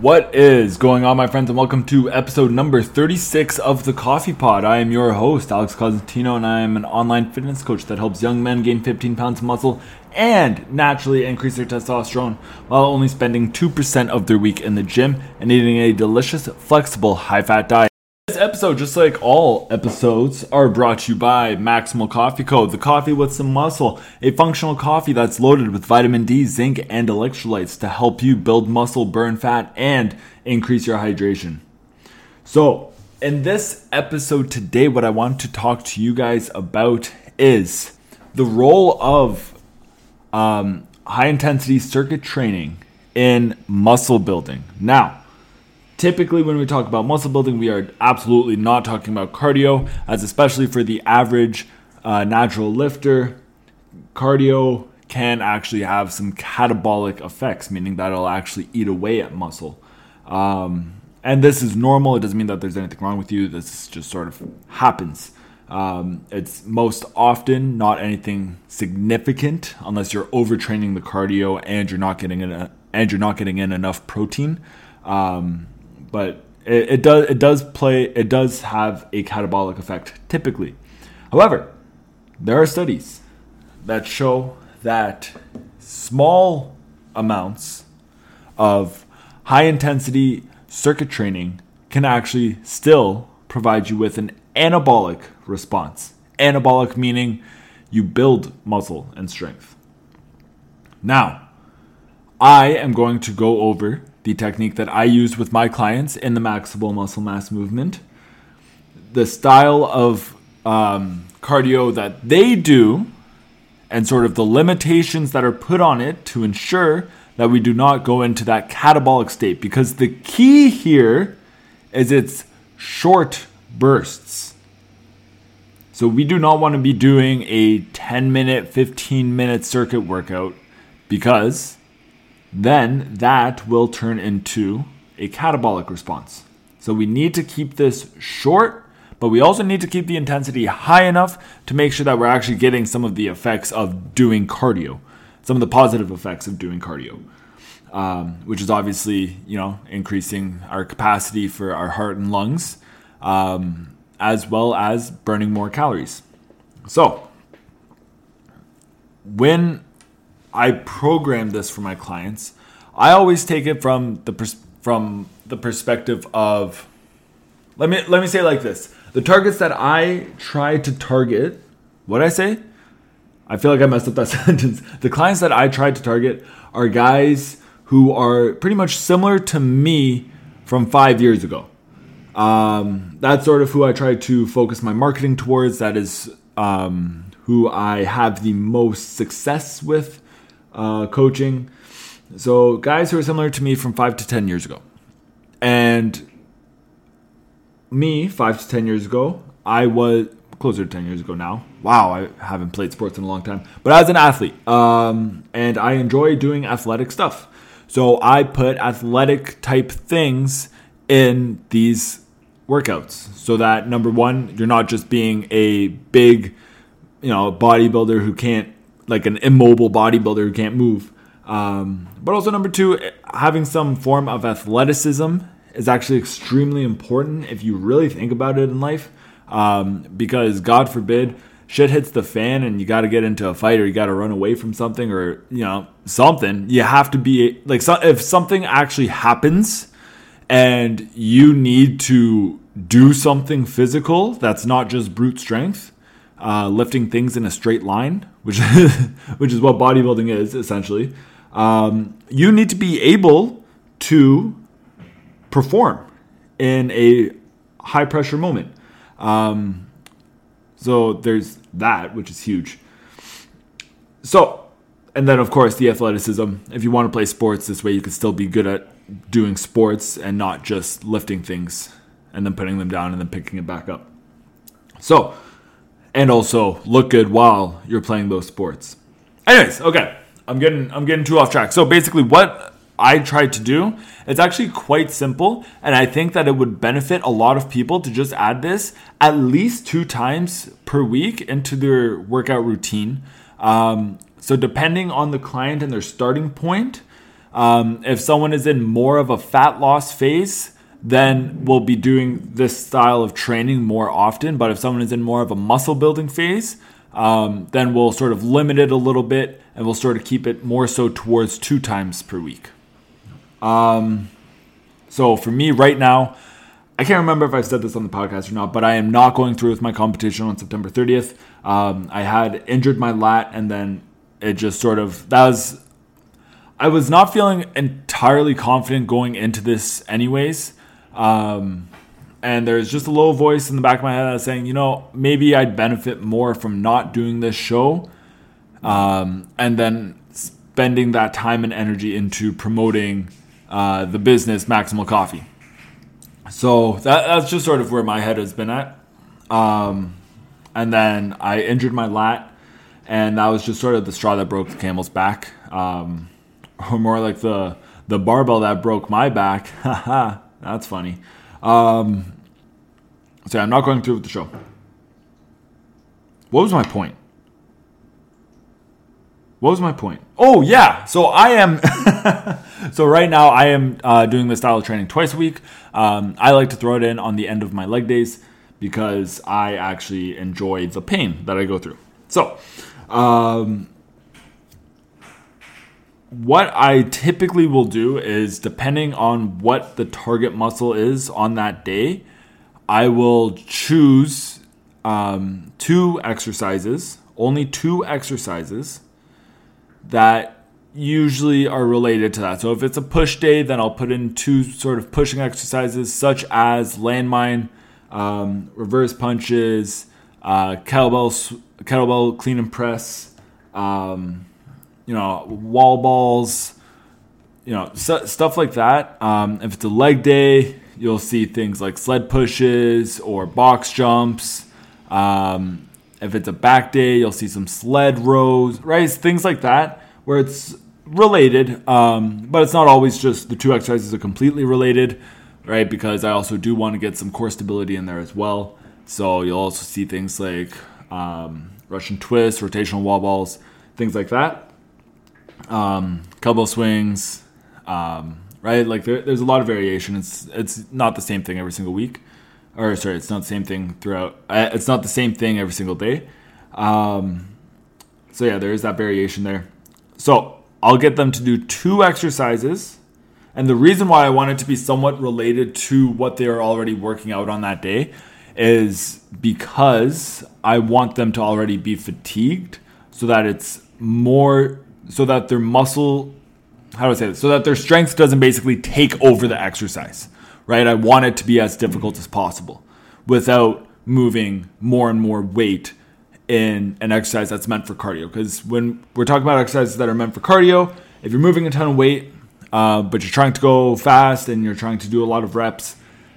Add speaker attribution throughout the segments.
Speaker 1: What is going on, my friends, and welcome to episode number 36 of the Coffee Pod. I am your host, Alex Cosentino, and I am an online fitness coach that helps young men gain 15 pounds of muscle and naturally increase their testosterone while only spending 2% of their week in the gym and eating a delicious, flexible, high fat diet. This episode, just like all episodes, are brought to you by Maximal Coffee Co. The coffee with some muscle, a functional coffee that's loaded with vitamin D, zinc, and electrolytes to help you build muscle, burn fat, and increase your hydration. So, in this episode today, what I want to talk to you guys about is the role of um, high intensity circuit training in muscle building. Now, Typically, when we talk about muscle building, we are absolutely not talking about cardio, as especially for the average uh, natural lifter, cardio can actually have some catabolic effects, meaning that it'll actually eat away at muscle. Um, and this is normal. It doesn't mean that there's anything wrong with you. This just sort of happens. Um, it's most often not anything significant unless you're overtraining the cardio and you're not getting in a, and you're not getting in enough protein. Um, but it, it does it does play it does have a catabolic effect typically. However, there are studies that show that small amounts of high intensity circuit training can actually still provide you with an anabolic response. Anabolic meaning you build muscle and strength. Now, I am going to go over the technique that I use with my clients in the maximal muscle mass movement, the style of um, cardio that they do, and sort of the limitations that are put on it to ensure that we do not go into that catabolic state. Because the key here is it's short bursts. So we do not want to be doing a 10 minute, 15 minute circuit workout because then that will turn into a catabolic response. So we need to keep this short, but we also need to keep the intensity high enough to make sure that we're actually getting some of the effects of doing cardio, some of the positive effects of doing cardio. Um, which is obviously, you know, increasing our capacity for our heart and lungs, um, as well as burning more calories. So, when I program this for my clients, I always take it from the pers- from the perspective of let me let me say like this: the targets that I try to target, what I say, I feel like I messed up that sentence. The clients that I try to target are guys who are pretty much similar to me from five years ago. Um, that's sort of who I try to focus my marketing towards. That is um, who I have the most success with uh, coaching. So, guys who are similar to me from five to 10 years ago. And me, five to 10 years ago, I was closer to 10 years ago now. Wow, I haven't played sports in a long time. But as an athlete, um, and I enjoy doing athletic stuff. So, I put athletic type things in these workouts so that number one, you're not just being a big, you know, bodybuilder who can't like an immobile bodybuilder who can't move. Um, but also number two, having some form of athleticism is actually extremely important if you really think about it in life. Um, because God forbid shit hits the fan and you got to get into a fight or you got to run away from something or you know something. You have to be like so, if something actually happens and you need to do something physical that's not just brute strength uh, lifting things in a straight line, which which is what bodybuilding is essentially. Um, you need to be able to perform in a high pressure moment. Um, so there's that, which is huge. So, and then of course the athleticism. If you want to play sports this way, you can still be good at doing sports and not just lifting things and then putting them down and then picking it back up. So, and also look good while you're playing those sports. Anyways, okay, I'm getting I'm getting too off track. So basically, what I tried to do, it's actually quite simple, and I think that it would benefit a lot of people to just add this at least two times per week into their workout routine. Um, so depending on the client and their starting point, Um, if someone is in more of a fat loss phase, then we'll be doing this style of training more often. But if someone is in more of a muscle building phase, um, then we'll sort of limit it a little bit and we'll sort of keep it more so towards two times per week. Um, so for me right now, I can't remember if I said this on the podcast or not, but I am not going through with my competition on September 30th. Um, I had injured my lat, and then it just sort of that was. I was not feeling entirely confident going into this, anyways. Um, and there's just a little voice in the back of my head that was saying, you know, maybe I'd benefit more from not doing this show, um, and then spending that time and energy into promoting uh, the business Maximal Coffee. So that, that's just sort of where my head has been at. Um, and then I injured my lat, and that was just sort of the straw that broke the camel's back, um, or more like the the barbell that broke my back. That's funny. Um, so I'm not going through with the show. What was my point? What was my point? Oh yeah, so I am. so right now I am uh, doing the style of training twice a week. Um, I like to throw it in on the end of my leg days because I actually enjoy the pain that I go through. So, um, what I typically will do is depending on what the target muscle is on that day, I will choose um, two exercises, only two exercises that usually are related to that. So if it's a push day, then I'll put in two sort of pushing exercises, such as landmine, um, reverse punches, uh, kettlebell, kettlebell clean and press, um, you know, wall balls, you know, stuff like that. Um, if it's a leg day, you'll see things like sled pushes or box jumps. Um, if it's a back day, you'll see some sled rows, right? Things like that, where it's related, um, but it's not always just the two exercises are completely related, right? Because I also do want to get some core stability in there as well. So you'll also see things like um, Russian twists, rotational wall balls, things like that. Um, kettlebell swings, um, right? Like there, there's a lot of variation. It's it's not the same thing every single week or sorry, it's not the same thing throughout. Uh, it's not the same thing every single day. Um, so yeah, there is that variation there. So I'll get them to do two exercises, and the reason why I want it to be somewhat related to what they are already working out on that day is because I want them to already be fatigued, so that it's more, so that their muscle, how do I say this, so that their strength doesn't basically take over the exercise right? I want it to be as difficult as possible without moving more and more weight in an exercise that's meant for cardio. Because when we're talking about exercises that are meant for cardio, if you're moving a ton of weight, uh, but you're trying to go fast and you're trying to do a lot of reps,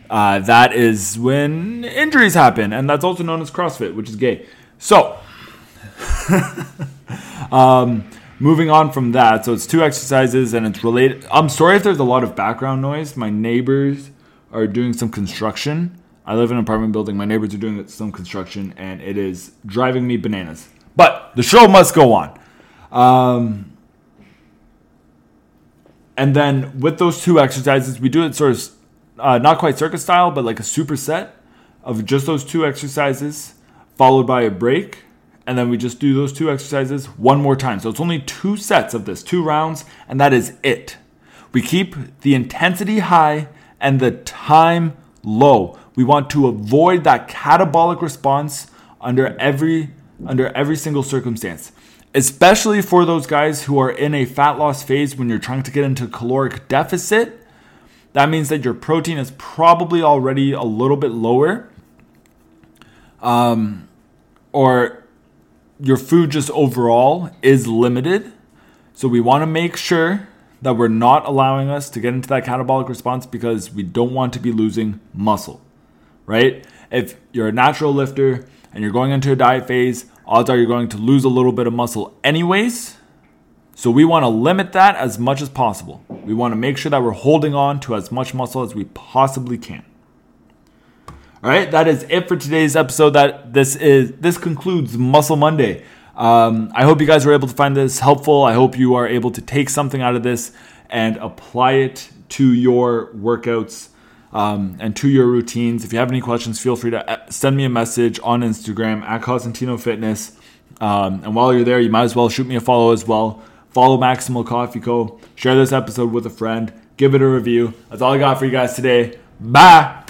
Speaker 1: uh, that is when injuries happen. And that's also known as CrossFit, which is gay. So, um, moving on from that, so it's two exercises and it's related. I'm sorry if there's a lot of background noise. My neighbors are doing some construction. I live in an apartment building. My neighbors are doing some construction, and it is driving me bananas. But the show must go on. Um, and then with those two exercises, we do it sort of uh, not quite circuit style, but like a superset of just those two exercises, followed by a break. And then we just do those two exercises one more time. So it's only two sets of this, two rounds, and that is it. We keep the intensity high and the time low. We want to avoid that catabolic response under every under every single circumstance. Especially for those guys who are in a fat loss phase when you're trying to get into caloric deficit. That means that your protein is probably already a little bit lower. Um, or your food just overall is limited. So we want to make sure that we're not allowing us to get into that catabolic response because we don't want to be losing muscle, right? If you're a natural lifter and you're going into a diet phase, odds are you're going to lose a little bit of muscle anyways. So we want to limit that as much as possible. We want to make sure that we're holding on to as much muscle as we possibly can. All right, that is it for today's episode. That this is this concludes Muscle Monday. Um, I hope you guys were able to find this helpful. I hope you are able to take something out of this and apply it to your workouts um, and to your routines. If you have any questions, feel free to uh, send me a message on Instagram at Cosentino Fitness. Um, and while you're there, you might as well shoot me a follow as well. Follow Maximal Coffee Co. Share this episode with a friend. Give it a review. That's all I got for you guys today. Bye.